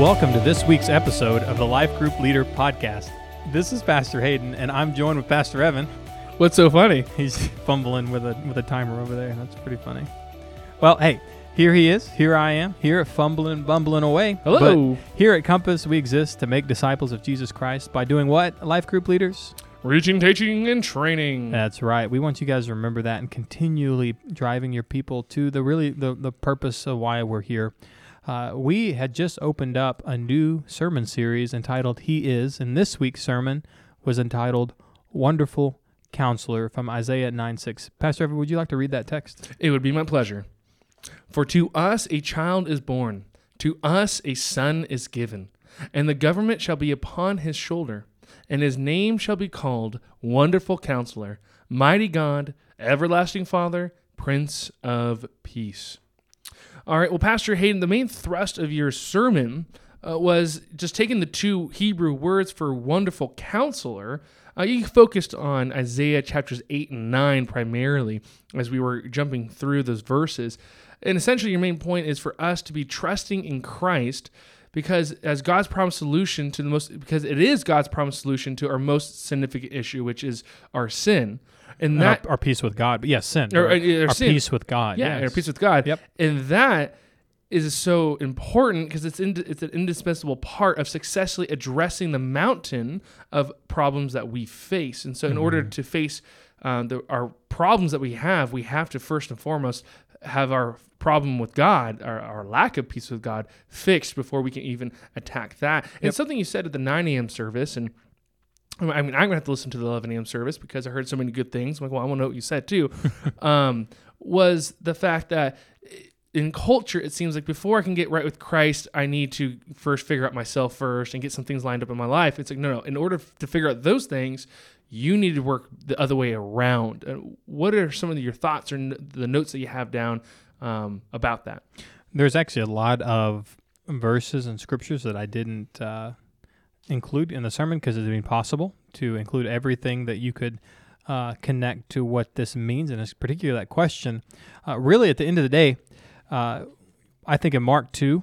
Welcome to this week's episode of the Life Group Leader Podcast. This is Pastor Hayden, and I'm joined with Pastor Evan. What's so funny? He's fumbling with a with a timer over there. That's pretty funny. Well, hey, here he is. Here I am. Here at fumbling, bumbling away. Hello. But here at Compass, we exist to make disciples of Jesus Christ by doing what? Life Group Leaders. Reaching, teaching, and training. That's right. We want you guys to remember that and continually driving your people to the really the, the purpose of why we're here. Uh, we had just opened up a new sermon series entitled He Is, and this week's sermon was entitled Wonderful Counselor from Isaiah 9 6. Pastor Evan, would you like to read that text? It would be my pleasure. For to us a child is born, to us a son is given, and the government shall be upon his shoulder, and his name shall be called Wonderful Counselor, Mighty God, Everlasting Father, Prince of Peace. All right, well, Pastor Hayden, the main thrust of your sermon uh, was just taking the two Hebrew words for wonderful counselor. Uh, you focused on Isaiah chapters 8 and 9 primarily as we were jumping through those verses. And essentially, your main point is for us to be trusting in Christ because as God's promised solution to the most because it is God's promised solution to our most significant issue, which is our sin. And And that our, our peace with God. But yes, sin. Or, uh, our our sin. peace with God. yeah, yes. our peace with God. Yep. And that is so important because it's in, it's an indispensable part of successfully addressing the mountain of problems that we face. And so, in order Mm-hmm. to face um, the, our problems that we have, we have to first and foremost have our problem with God, our, our lack of peace with God, fixed before we can even attack that. And something you said at the 9 a.m. service, and I mean, I'm gonna have to listen to the 11 a.m. service because I heard so many good things. I'm like, well, I want to know what you said too. um, was the fact that in culture, it seems like before I can get right with Christ, I need to first figure out myself first and get some things lined up in my life. It's like, no, no. In order to figure out those things, you need to work the other way around. Uh, what are some of your thoughts or n- the notes that you have down um, about that? There's actually a lot of verses and scriptures that I didn't uh, include in the sermon because it's impossible to include everything that you could uh, connect to what this means, and particularly that question. Uh, really, at the end of the day, uh, I think in Mark 2,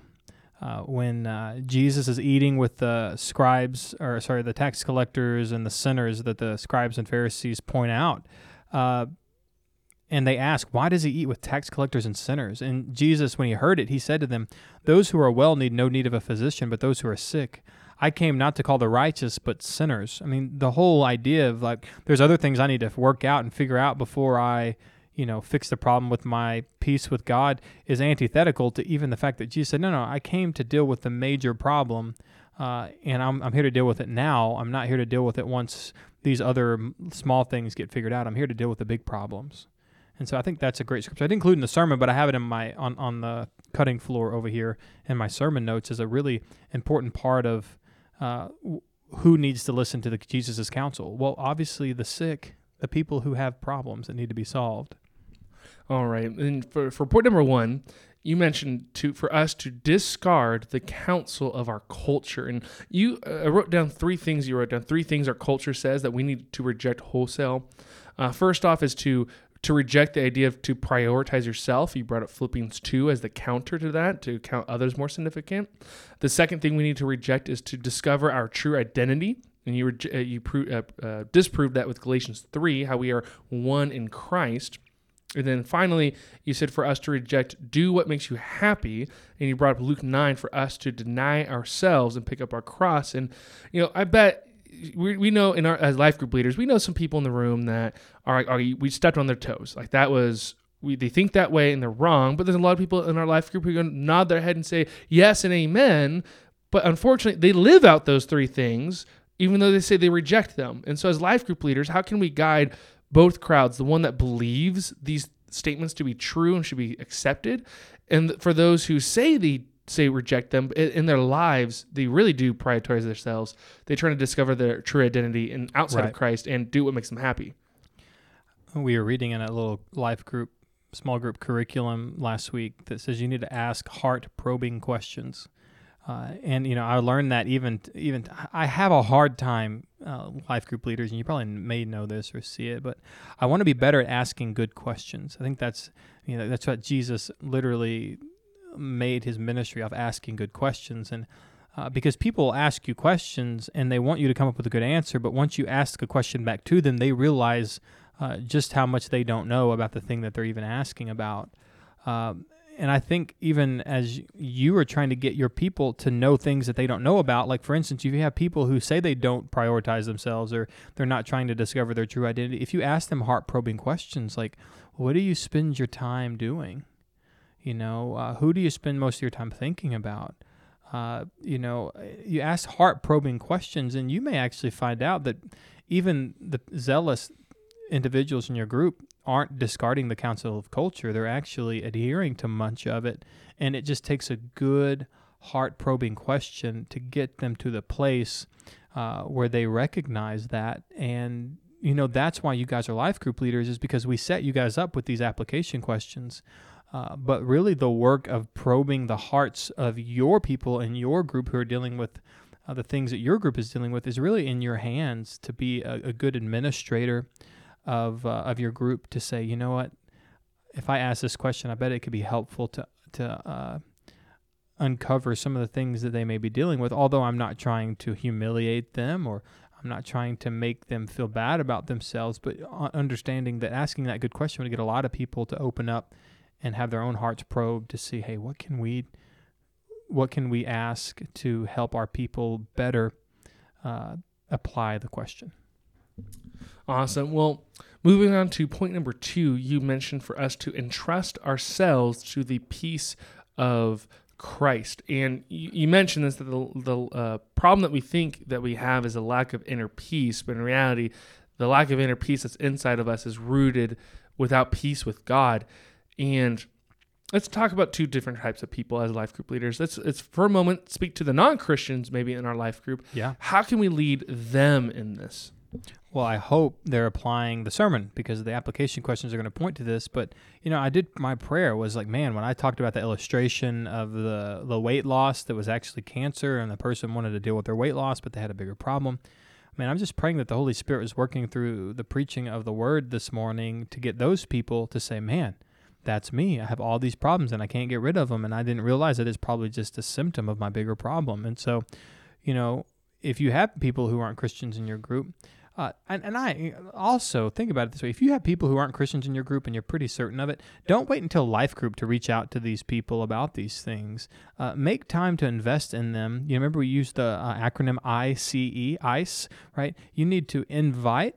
uh, when uh, Jesus is eating with the scribes, or sorry, the tax collectors and the sinners that the scribes and Pharisees point out, uh, and they ask, Why does he eat with tax collectors and sinners? And Jesus, when he heard it, he said to them, Those who are well need no need of a physician, but those who are sick. I came not to call the righteous, but sinners. I mean, the whole idea of like, there's other things I need to work out and figure out before I, you know, fix the problem with my peace with God is antithetical to even the fact that Jesus said, No, no, I came to deal with the major problem. Uh, and I'm, I'm here to deal with it now. I'm not here to deal with it once these other small things get figured out. I'm here to deal with the big problems. And so I think that's a great scripture. I didn't include in the sermon, but I have it in my on, on the cutting floor over here in my sermon notes as a really important part of uh, who needs to listen to the Jesus' counsel. Well, obviously the sick, the people who have problems that need to be solved. All right. And for, for point number one, you mentioned to for us to discard the counsel of our culture, and you uh, wrote down three things. You wrote down three things our culture says that we need to reject wholesale. Uh, first off, is to to reject the idea of to prioritize yourself. You brought up Philippians two as the counter to that, to count others more significant. The second thing we need to reject is to discover our true identity. And you uh, you pro- uh, uh, disproved that with Galatians three, how we are one in Christ. And then finally, you said for us to reject, do what makes you happy. And you brought up Luke 9 for us to deny ourselves and pick up our cross. And, you know, I bet we, we know in our, as life group leaders, we know some people in the room that are, are we stepped on their toes. Like that was, we, they think that way and they're wrong. But there's a lot of people in our life group who are going nod their head and say yes and amen. But unfortunately, they live out those three things, even though they say they reject them. And so, as life group leaders, how can we guide both crowds, the one that believes these statements to be true and should be accepted, and for those who say they say reject them in their lives, they really do prioritize themselves. They try to discover their true identity and outside Right. of Christ and do what makes them happy. We were reading in a little life group, small group curriculum last week that says you need to ask heart probing questions. Uh, and you know, I learned that even even I have a hard time, uh, life group leaders, and you probably may know this or see it, but I want to be better at asking good questions. I think that's you know that's what Jesus literally made his ministry of asking good questions. And uh, because people ask you questions and they want you to come up with a good answer. But once you ask a question back to them, they realize uh, just how much they don't know about the thing that they're even asking about. Um, and I think even as you are trying to get your people to know things that they don't know about, like for instance, if you have people who say they don't prioritize themselves or they're not trying to discover their true identity, if you ask them heart probing questions like, what do you spend your time doing? You know, uh, who do you spend most of your time thinking about? Uh, you know, you ask heart probing questions, and you may actually find out that even the zealous individuals in your group aren't discarding the counsel of culture. They're actually adhering to much of it. And it just takes a good, heart probing question to get them to the place uh, where they recognize that. And, you know, that's why you guys are life group leaders, is because we set you guys up with these application questions. Uh, but really, the work of probing the hearts of your people in your group who are dealing with uh, the things that your group is dealing with is really in your hands to be a, a good administrator of uh, of your group to say, you know what, if I ask this question, I bet it could be helpful to to uh, uncover some of the things that they may be dealing with. Although I'm not trying to humiliate them or I'm not trying to make them feel bad about themselves, but understanding that asking that good question would get a lot of people to open up and have their own hearts probed to see, hey, what can we what can we ask to help our people better uh, apply the question? Awesome. Well, moving on to point number two, you mentioned for us to entrust ourselves to the peace of Christ. And you, you mentioned this that the, the uh, problem that we think that we have is a lack of inner peace, but in reality, the lack of inner peace that's inside of us is rooted without peace with God. And let's talk about two different types of people as life group leaders. Let's, let's for a moment speak to the non Christians, maybe in our life group. Yeah. How can we lead them in this? Well, I hope they're applying the sermon because the application questions are going to point to this. But you know, I did my prayer was like, man, when I talked about the illustration of the the weight loss that was actually cancer, and the person wanted to deal with their weight loss, but they had a bigger problem. Man, I'm just praying that the Holy Spirit was working through the preaching of the Word this morning to get those people to say, man, that's me. I have all these problems and I can't get rid of them, and I didn't realize that it's probably just a symptom of my bigger problem. And so, you know, if you have people who aren't Christians in your group uh, and, and I also think about it this way if you have people who aren't Christians in your group and you're pretty certain of it, don't wait until life group to reach out to these people about these things. Uh, make time to invest in them. You remember we used the uh, acronym ICE, ICE, right? You need to invite,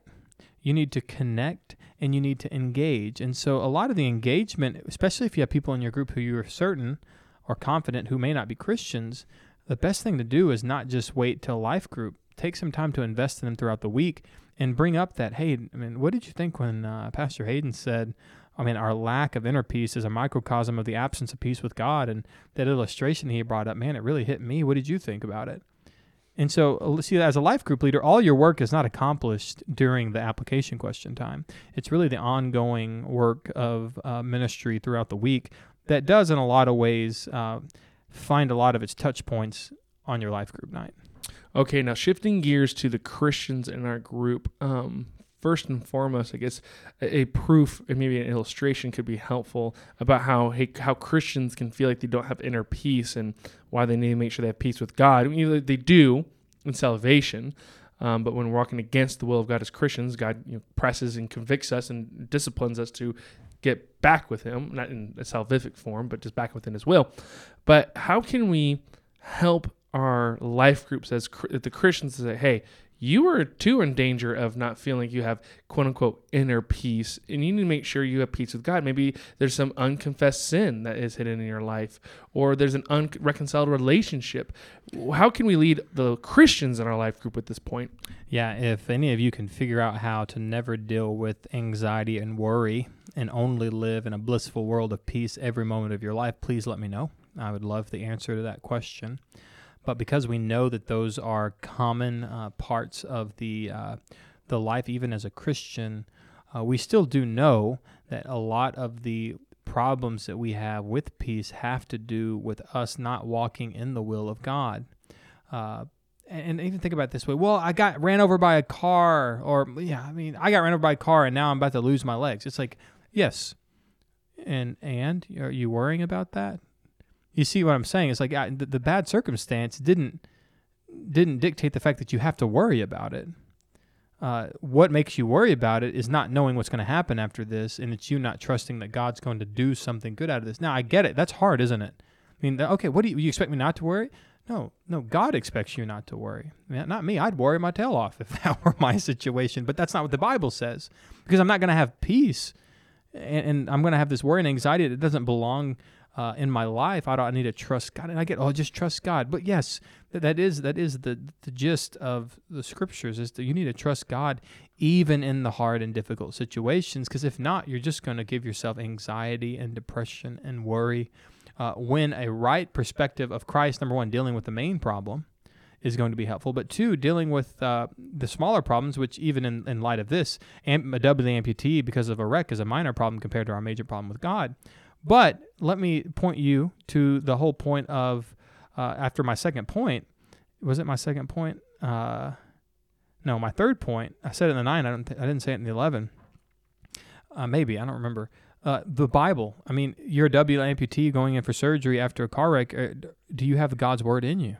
you need to connect, and you need to engage. And so a lot of the engagement, especially if you have people in your group who you are certain or confident who may not be Christians, the best thing to do is not just wait till life group take some time to invest in them throughout the week and bring up that, hey, I mean, what did you think when uh, Pastor Hayden said, I mean, our lack of inner peace is a microcosm of the absence of peace with God. And that illustration he brought up, man, it really hit me. What did you think about it? And so, uh, see, as a life group leader, all your work is not accomplished during the application question time. It's really the ongoing work of uh, ministry throughout the week that does, in a lot of ways, uh, find a lot of its touch points on your life group night. Okay, now shifting gears to the Christians in our group. Um, first and foremost, I guess a, a, proof and maybe an illustration could be helpful about how hey, how Christians can feel like they don't have inner peace and why they need to make sure they have peace with God. I mean, they do in salvation, um, but when we're walking against the will of God as Christians, God you know, presses and convicts us and disciplines us to get back with Him, not in a salvific form, but just back within His will. But how can we help our life groups as the Christians to say, hey, you are too in danger of not feeling you have quote unquote inner peace and you need to make sure you have peace with God. Maybe there's some unconfessed sin that is hidden in your life or there's an unreconciled relationship. How can we lead the Christians in our life group at this point? Yeah, if any of you can figure out how to never deal with anxiety and worry and only live in a blissful world of peace every moment of your life, please let me know. I would love the answer to that question. But because we know that those are common uh, parts of the uh, the life, even as a Christian, uh, we still do know that a lot of the problems that we have with peace have to do with us not walking in the will of God. Uh, and even think about this way. Well i got ran over by a car or yeah i mean i got ran over by a car and now i'm about to lose my legs. It's like yes. And and are you worrying about that You see what I'm saying? It's like uh, the, the bad circumstance didn't didn't dictate the fact that you have to worry about it. Uh, what makes you worry about it is not knowing what's going to happen after this, and it's you not trusting that God's going to do something good out of this. Now, I get it. That's hard, isn't it? I mean, okay, what do you, you expect me not to worry? No, no, God expects you not to worry. Not me. I'd worry my tail off if that were my situation, but that's not what the Bible says because I'm not going to have peace and, and I'm going to have this worry and anxiety that doesn't belong uh, in my life. I don't. I need to trust God, and I get. Oh, just trust God. But yes, that, that is that is the the gist of the scriptures is that you need to trust God even in the hard and difficult situations. Because if not, you're just going to give yourself anxiety and depression and worry. Uh, when a right perspective of Christ, number one, dealing with the main problem, is going to be helpful. But two, dealing with uh, the smaller problems, which even in, in light of this, am- a W amputee because of a wreck is a minor problem compared to our major problem with God. But let me point you to the whole point of uh, after my second point. Was it my second point? Uh, no, my third point. I said it in the nine. I don't. Th- I didn't say it in the eleven. Uh, maybe I don't remember. Uh, the Bible. I mean, you're a W amputee going in for surgery after a car wreck. Uh, do you have God's word in you?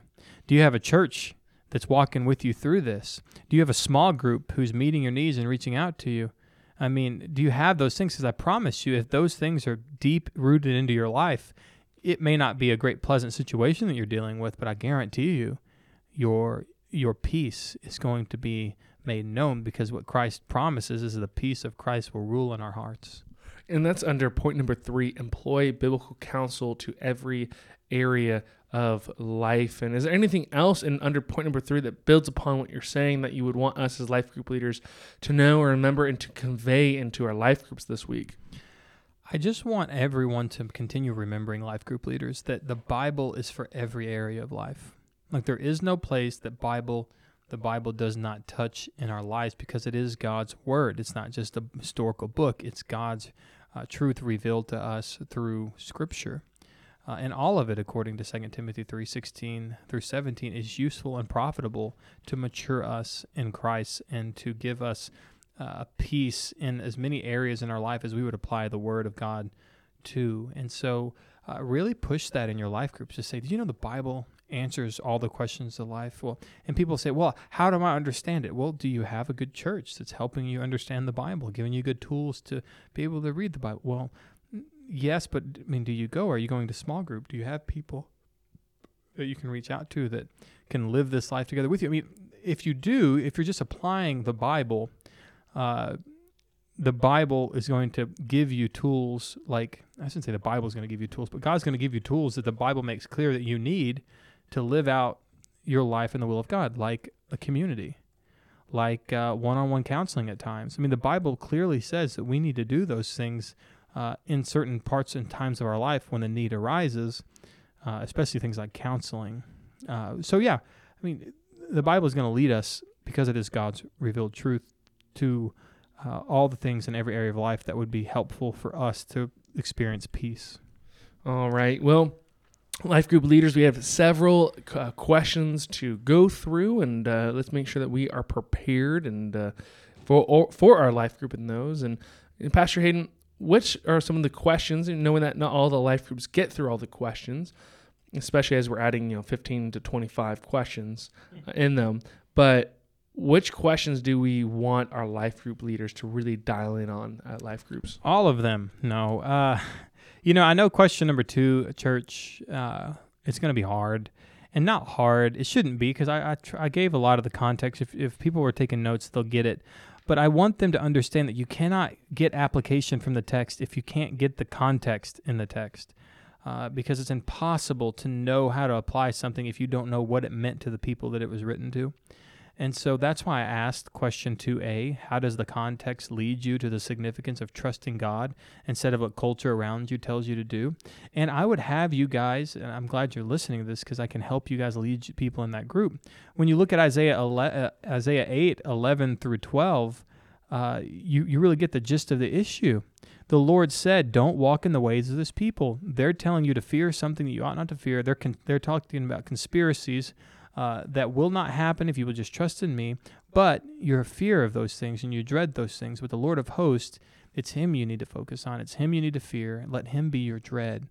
Do you have a church that's walking with you through this? Do you have a small group who's meeting your needs and reaching out to you? I mean, do you have those things? Because I promise you, if those things are deep rooted into your life, it may not be a great pleasant situation that you're dealing with, but I guarantee you, your your peace is going to be made known because what Christ promises is the peace of Christ will rule in our hearts. And that's under point number three employ biblical counsel to every area of life. And is there anything else in under point number three that builds upon what you're saying that you would want us as life group leaders to know or remember and to convey into our life groups this week? I just want everyone to continue remembering life group leaders that the Bible is for every area of life. Like there is no place that Bible the Bible does not touch in our lives because it is God's word. It's not just a historical book. It's God's uh, truth revealed to us through Scripture. Uh, and all of it, according to 2 Timothy 3.16 through 17, is useful and profitable to mature us in Christ and to give us uh, peace in as many areas in our life as we would apply the Word of God to. And so uh, really push that in your life groups to say, do you know the Bible answers all the questions of life? Well, and people say, well, how do I understand it? Well, do you have a good church that's helping you understand the Bible, giving you good tools to be able to read the Bible? Well, yes, but I mean, do you go? Are you going to small group? Do you have people that you can reach out to that can live this life together with you? I mean, if you do, if you're just applying the Bible, uh, the Bible is going to give you tools like I shouldn't say the Bible is going to give you tools, but God's going to give you tools that the Bible makes clear that you need to live out your life in the will of God, like a community, like uh, one-on-one counseling at times. I mean, the Bible clearly says that we need to do those things uh, in certain parts and times of our life when the need arises, uh, especially things like counseling. Uh, so, yeah, I mean, the Bible is going to lead us because it is God's revealed truth to uh, all the things in every area of life that would be helpful for us to experience peace. All right. Well, life group leaders, we have several uh, questions to go through, and uh, let's make sure that we are prepared and for or, for our life group in those. And Pastor Hayden, which are some of the questions, and knowing that not all the life groups get through all the questions, especially as we're adding, you know, 15 to 25 questions uh, in them. But which questions do we want our life group leaders to really dial in on at life groups? All of them. No. Uh, you know, I know question number two, church, uh, it's going to be hard. And not hard. It shouldn't be because I I, tr- I gave a lot of the context. If, if people were taking notes, they'll get it but I want them to understand that you cannot get application from the text if you can't get the context in the text. Uh, because it's impossible to know how to apply something if you don't know what it meant to the people that it was written to. And so that's why I asked question 2a How does the context lead you to the significance of trusting God instead of what culture around you tells you to do? And I would have you guys, and I'm glad you're listening to this because I can help you guys lead people in that group. When you look at Isaiah, 11, uh, Isaiah 8 11 through 12, uh, you, you really get the gist of the issue. The Lord said, Don't walk in the ways of this people. They're telling you to fear something that you ought not to fear. They're, con- they're talking about conspiracies uh, that will not happen if you will just trust in me. But you're fear of those things and you dread those things. But the Lord of hosts, it's Him you need to focus on. It's Him you need to fear. Let Him be your dread.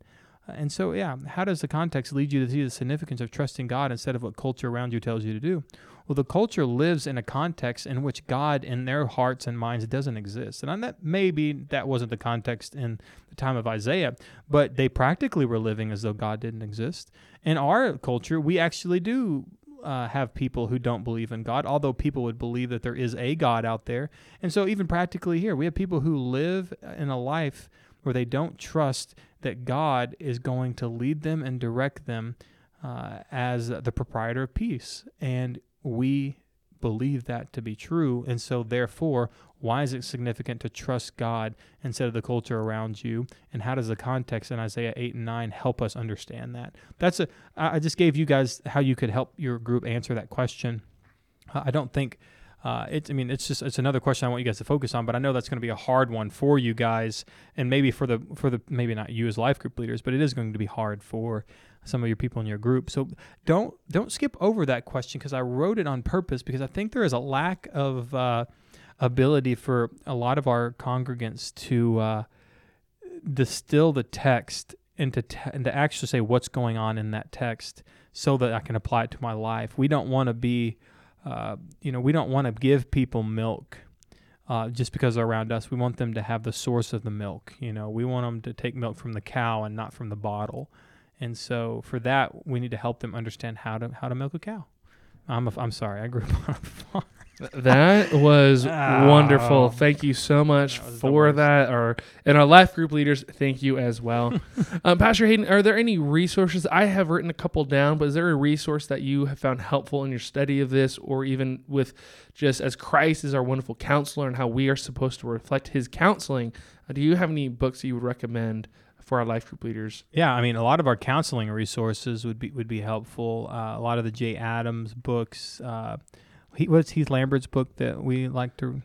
And so, yeah, how does the context lead you to see the significance of trusting God instead of what culture around you tells you to do? Well, the culture lives in a context in which God in their hearts and minds doesn't exist. And that maybe that wasn't the context in the time of Isaiah, but they practically were living as though God didn't exist. In our culture, we actually do uh, have people who don't believe in God, although people would believe that there is a God out there. And so, even practically here, we have people who live in a life where they don't trust that God is going to lead them and direct them uh, as the proprietor of peace. And we believe that to be true. And so, therefore, why is it significant to trust God instead of the culture around you? And how does the context in Isaiah 8 and 9 help us understand that? That's a, I just gave you guys how you could help your group answer that question. I don't think. Uh, it's, I mean, it's just it's another question I want you guys to focus on, but I know that's going to be a hard one for you guys, and maybe for the for the maybe not you as life group leaders, but it is going to be hard for some of your people in your group. So don't don't skip over that question because I wrote it on purpose because I think there is a lack of uh, ability for a lot of our congregants to uh, distill the text into te- and to actually say what's going on in that text so that I can apply it to my life. We don't want to be, uh, you know, we don't want to give people milk. Uh, just because they're around us, we want them to have the source of the milk. You know, we want them to take milk from the cow and not from the bottle. And so for that, we need to help them understand how to how to milk a cow. I'm a, I'm sorry, I grew up on a farm. That was Oh. wonderful. Thank you so much That for that. Or and our life group leaders, thank you as well. um, Pastor Hayden, are there any resources? I have written a couple down, but is there a resource that you have found helpful in your study of this, or even with just as Christ is our wonderful counselor and how we are supposed to reflect His counseling? Uh, do you have any books that you would recommend for our life group leaders? Yeah, I mean, a lot of our counseling resources would be would be helpful. Uh, a lot of the Jay Adams books. Uh, he, what's Heath Lambert's book that we like to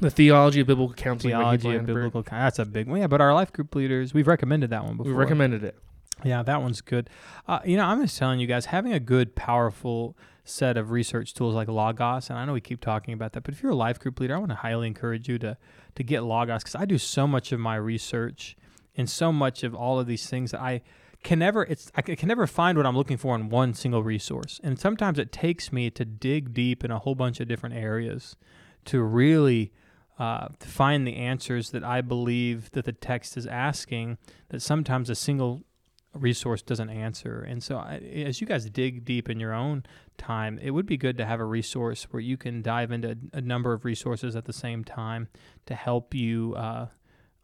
The Theology of Biblical Counseling. theology of biblical. That's a big one. Yeah, but our life group leaders, we've recommended that one before. We recommended it. Yeah, that one's good. Uh, you know, I'm just telling you guys, having a good, powerful set of research tools like Logos, and I know we keep talking about that, but if you're a life group leader, I want to highly encourage you to to get Logos because I do so much of my research and so much of all of these things that I can never it's I can never find what I'm looking for in one single resource. And sometimes it takes me to dig deep in a whole bunch of different areas to really uh, find the answers that I believe that the text is asking that sometimes a single resource doesn't answer. And so, I, as you guys dig deep in your own time, it would be good to have a resource where you can dive into a, number of resources at the same time to help you uh,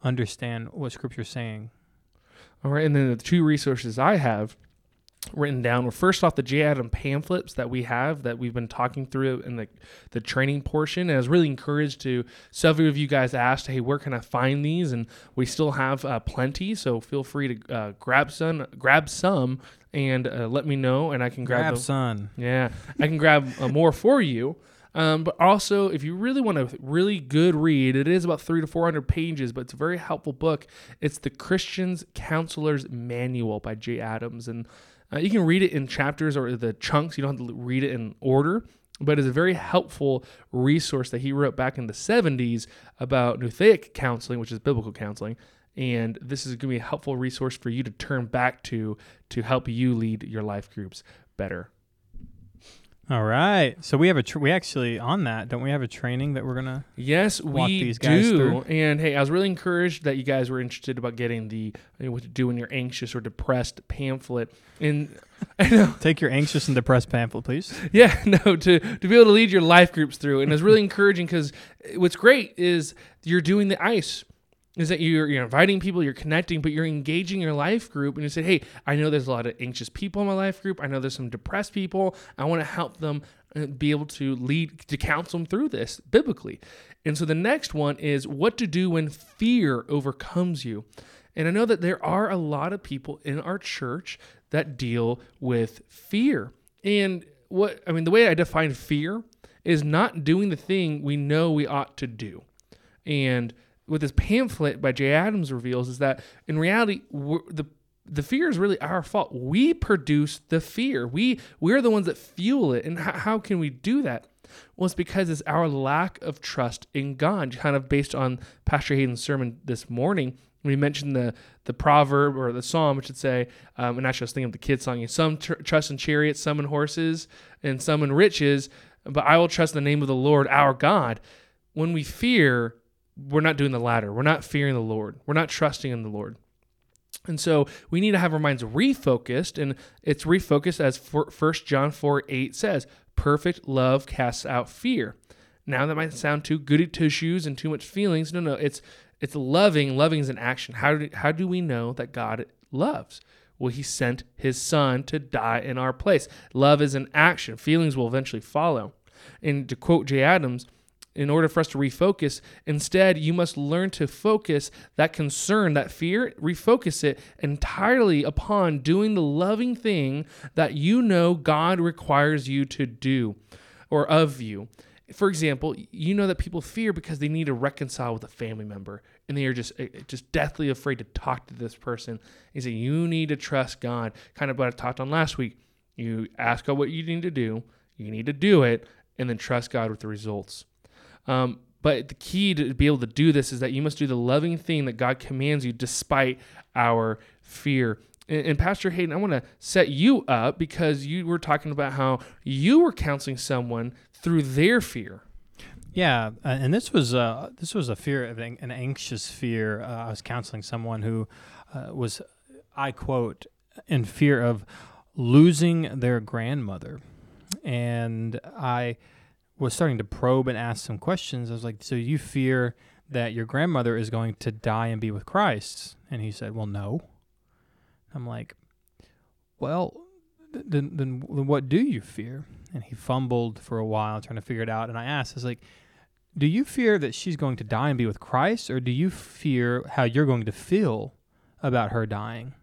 understand what Scripture's saying. All right, and then the two resources I have written down were first off the J. Adam pamphlets that we have that we've been talking through in the the training portion. And I was really encouraged to several of you guys asked, "Hey, where can I find these?" And we still have uh, plenty, so feel free to uh, grab some, grab some, and uh, let me know, and I can grab, Grab them. son. Yeah, I can grab uh, more for you. Um, but also, if you really want a really good read, it is about three to four hundred pages, but it's a very helpful book. It's the Christian's Counselor's Manual by Jay Adams, and uh, you can read it in chapters or the chunks. You don't have to read it in order, but it's a very helpful resource that he wrote back in the '70s about nouthetic counseling, which is biblical counseling. And this is going to be a helpful resource for you to turn back to to help you lead your life groups better. All right. So we have a tr- we actually on that don't we have a training that we're gonna Yes, walk we these guys do. through. And hey, I was really encouraged that you guys were interested about getting the you know, what to do when you're anxious or depressed pamphlet. And I know, take your anxious and depressed pamphlet, please. yeah, no, to to be able to lead your life groups through, and it's really encouraging because eh, what's great is you're doing the ice. Is that you're you're inviting people, you're connecting, but you're engaging your life group, and you say, "Hey, I know there's a lot of anxious people in my life group. I know there's some depressed people. I want to help them uh, be able to lead to counsel them through this biblically." And so the next one is what to do when fear overcomes you. And I know that there are a lot of people in our church that deal with fear. And what I mean, the way I define fear is not doing the thing we know we ought to do. And what this pamphlet by Jay Adams reveals is that in reality, the the fear is really our fault. We produce the fear. We we're the ones that fuel it. And how, how can we do that? Well, it's because it's our lack of trust in God, kind of based on Pastor Hayden's sermon this morning. We mentioned the the proverb or the psalm, which should say, um, and actually I was thinking of the kid song, some tr- trust in chariots, some in horses, and some in riches, but I will trust in the name of the Lord our God. When we fear, we're not doing the latter. We're not fearing the Lord. We're not trusting in the Lord. And so we need to have our minds refocused, and it's refocused as First John 4 8 says, perfect love casts out fear. Now that might sound too goody two shoes and too much feelings. No, no, it's it's loving. Loving is an action. How do how do we know that God loves? Well, He sent His Son to die in our place. Love is an action. Feelings will eventually follow. And to quote Jay Adams, in order for us to refocus, instead, you must learn to focus that concern, that fear, refocus it entirely upon doing the loving thing that you know God requires you to do or of you. For example, you know that people fear because they need to reconcile with a family member and they are just eh, just deathly afraid to talk to this person. He said, you need to trust God, kind of what I talked on last week. You ask God what you need to do, you need to do it, and then trust God with the results. Um, but the key to be able to do this is that you must do the loving thing that God commands you despite our fear. And, and Pastor Hayden, I want to set you up because you were talking about how you were counseling someone through their fear. Yeah, uh, and this was uh, this was a fear of an, an anxious fear. Uh, I was counseling someone who uh, was, I quote, in fear of losing their grandmother, and I was starting to probe and ask some questions. I was like, "So you fear that your grandmother is going to die and be with Christ?" And he said, "Well, no." I'm like, "Well, then then what do you fear?" And he fumbled for a while trying to figure it out. And I asked, "I was like, do you fear that she's going to die and be with Christ, or do you fear how you're going to feel about her dying?"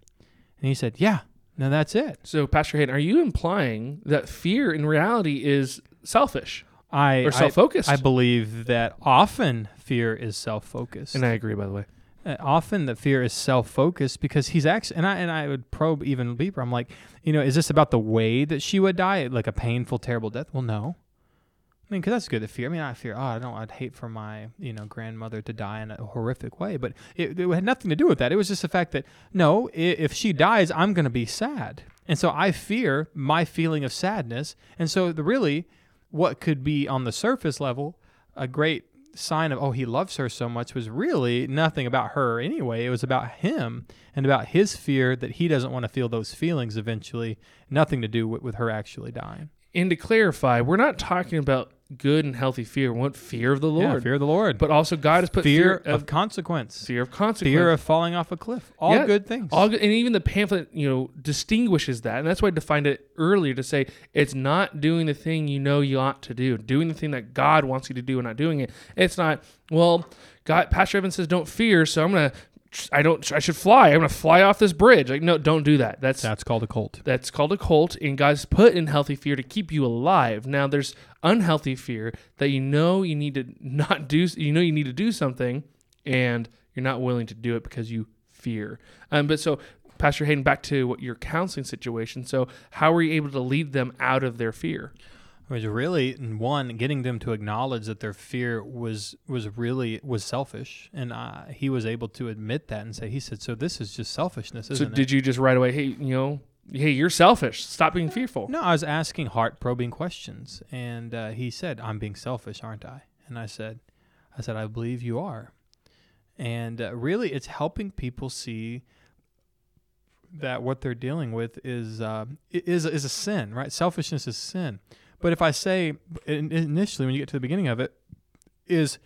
And he said, "Yeah." No, that's it. So, Pastor Hayden, are you implying that fear in reality is selfish? I or self-focused. I, I, believe that often fear is self-focused, and I agree. By the way, uh, often the fear is self-focused because he's actually, and I and I would probe even deeper. I'm like, you know, is this about the way that she would die, like a painful, terrible death? Well, no. I mean, because that's good to fear. I mean, I fear. Oh, I don't. I'd hate for my you know grandmother to die in a horrific way, but it, it had nothing to do with that. It was just the fact that no, if she dies, I'm going to be sad, and so I fear my feeling of sadness, and so the really what could be on the surface level a great sign of oh he loves her so much was really nothing about her anyway. It was about him and about his fear that he doesn't want to feel those feelings eventually. Nothing to do with, with her actually dying. And to clarify we're not talking about good and healthy fear. We want fear of the Lord. Yeah, fear of the Lord. But also God has put fear, fear of, of, consequence. Fear of consequence. Fear of falling off a cliff. All yeah, good things. All good, and even the pamphlet, you know, distinguishes that. And that's why I defined it earlier to say it's not doing the thing you know you ought to do, doing the thing that God wants you to do and not doing it. It's not, well, God, Pastor Evans says don't fear, so I'm going to I don't. I should fly. I'm gonna fly off this bridge. Like, no, don't do that. That's that's called a cult. That's called a cult. And God's put in healthy fear to keep you alive. Now, there's unhealthy fear that you know you need to not do. You know you need to do something, and you're not willing to do it because you fear. Um, but so, Pastor Hayden, back to what your counseling situation. So, how were you able to lead them out of their fear? Was really one getting them to acknowledge that their fear was was really was selfish, and uh, he was able to admit that and say he said, "So this is just selfishness." so did it? you just right away, hey, you know, hey, you're selfish. Stop being fearful. No, I was asking heart probing questions, and uh, he said, "I'm being selfish, aren't I?" And I said, "I said I believe you are," and uh, really, it's helping people see that what they're dealing with is uh, is is a sin, right? Selfishness is sin. But if I say initially, when you get to the beginning of it, is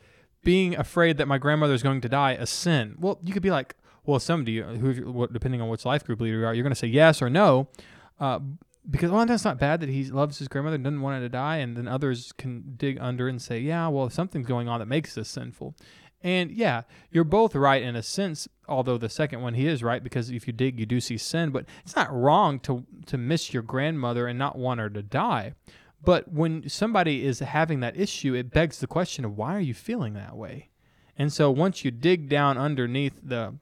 being afraid that my grandmother is going to die a sin? Well, you could be like, well, somebody who, depending on which life group leader you are, you're going to say yes or no, uh, because well, that's not bad that he loves his grandmother and doesn't want her to die, and then others can dig under and say, yeah, well, something's going on that makes this sinful. And yeah, you're both right in a sense, although the second one he is right because if you dig, you do see sin. But it's not wrong to to miss your grandmother and not want her to die. But when somebody is having that issue, it begs the question of why are you feeling that way? And so once you dig down underneath the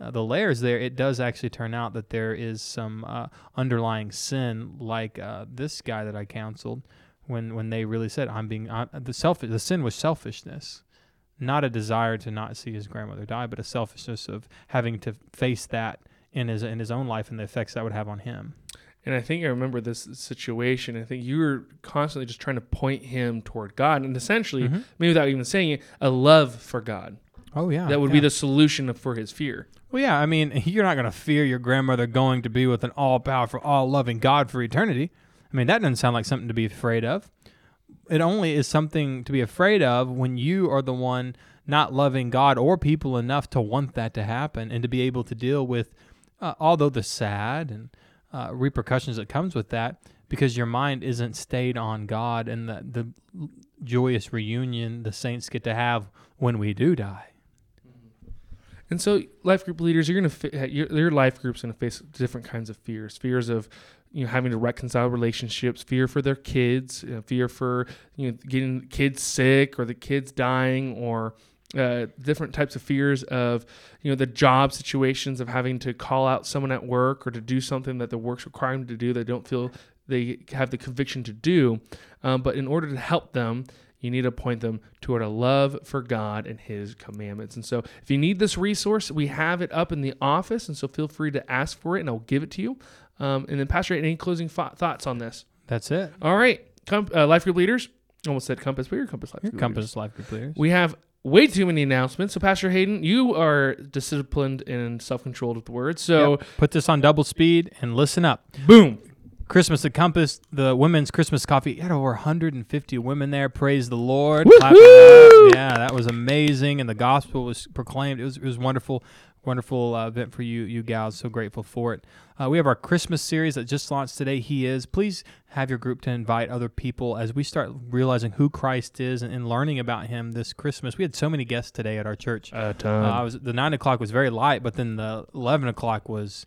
uh, the layers there, it does actually turn out that there is some uh, underlying sin, like uh, this guy that I counseled, when when they really said, "I'm being i the self the sin was selfishness." Not a desire to not see his grandmother die, but a selfishness of having to face that in his in his own life and the effects that would have on him. And I think I remember this situation. I think you were constantly just trying to point him toward God, and essentially, Mhm. maybe without even saying it, a love for God. Oh yeah, that would yeah. be the solution for his fear. Well, yeah, I mean, you're not going to fear your grandmother going to be with an all powerful, all loving God for eternity. I mean, that doesn't sound like something to be afraid of. It only is something to be afraid of when you are the one not loving God or people enough to want that to happen and to be able to deal with, uh, although the sad and uh, repercussions that comes with that, because your mind isn't stayed on God and the, the joyous reunion the saints get to have when we do die. And so, life group leaders, you're gonna fa- your, your life group's gonna face different kinds of fears. Fears of you know having to reconcile relationships, fear for their kids, you know, fear for you know getting kids sick or the kids dying, or uh, different types of fears of you know the job situations of having to call out someone at work or to do something that the work's requiring them to do they don't feel they have the conviction to do. Um, but in order to help them, you need to point them toward a love for God and His commandments. And so, if you need this resource, we have it up in the office. And so, feel free to ask for it, and I'll give it to you. Um, and then, Pastor, any closing thought thoughts on this? That's it. All right, Com- uh, life group leaders. Almost said Compass, but you're Compass Life Your Compass leaders. Life Group Leaders. We have way too many announcements. So, Pastor Hayden, you are disciplined and self controlled with the word. So, Yep. Put this on double speed and listen up. boom. Christmas at Compass, the women's Christmas coffee. You had over 150 women there. Praise the Lord. Woo-hoo! Clap it up. Yeah, that was amazing. And the gospel was proclaimed. It was, it was wonderful, wonderful uh, event for you, you gals. So grateful for it. Uh, we have our Christmas series that just launched today. He is. Please have your group to invite other people as we start realizing who Christ is and, and learning about Him this Christmas. We had so many guests today at our church. A Uh. I was the nine o'clock was very light, but then the eleven o'clock was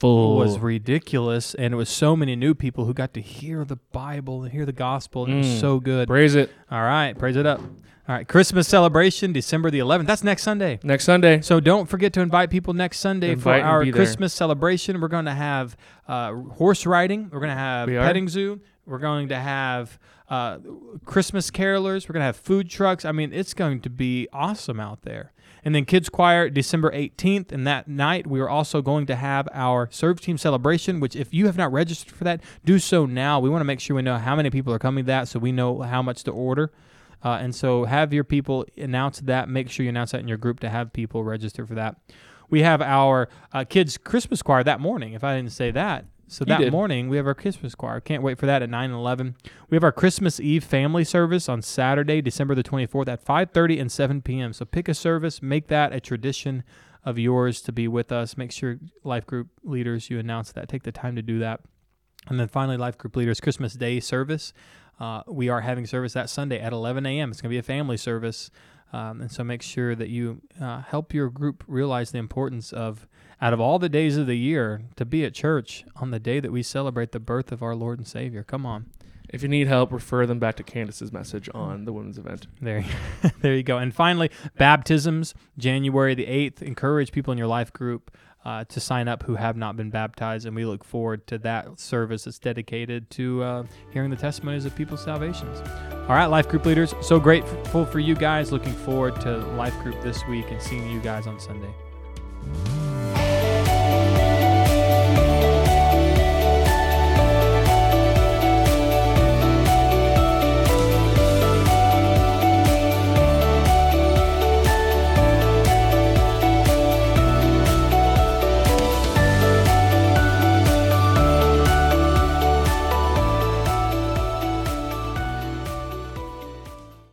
Full. was ridiculous, and it was so many new people who got to hear the Bible and hear the gospel, and it was Mm. so good. Praise it. All right, praise it up. All right, Christmas celebration, December the 11th. That's next Sunday. Next Sunday. So don't forget to invite people next Sunday Invite for and our be there. Christmas celebration. We're going to have uh, horse riding. We're going to have We are. petting zoo. We're going to have uh, Christmas carolers. We're going to have food trucks. I mean, it's going to be awesome out there. And then Kids Choir, December 18th. And that night, we are also going to have our Serve Team celebration, which, if you have not registered for that, do so now. We want to make sure we know how many people are coming to that so we know how much to order. Uh, and so have your people announce that. Make sure you announce that in your group to have people register for that. We have our uh, kids' Christmas choir that morning, if I didn't say that. So You that did. morning, we have our Christmas choir. Can't wait for that at 9 and 11. We have our Christmas Eve family service on Saturday, December the 24th at 5.30 and 7 p.m. So pick a service. Make that a tradition of yours to be with us. Make sure life group leaders, you announce that. Take the time to do that. And then finally, life group leaders Christmas Day service. Uh, we are having service that Sunday at 11 a.m. It's going to be a family service. Um, and so make sure that you uh, help your group realize the importance of, out of all the days of the year, to be at church on the day that we celebrate the birth of our Lord and Savior. Come on. If you need help, refer them back to Candace's message on the women's event. There, there you go. And finally, baptisms, January the 8th. Encourage people in your life group uh, to sign up who have not been baptized. And we look forward to that service that's dedicated to uh, hearing the testimonies of people's salvations. All right, life group leaders, so grateful for you guys. Looking forward to life group this week and seeing you guys on Sunday.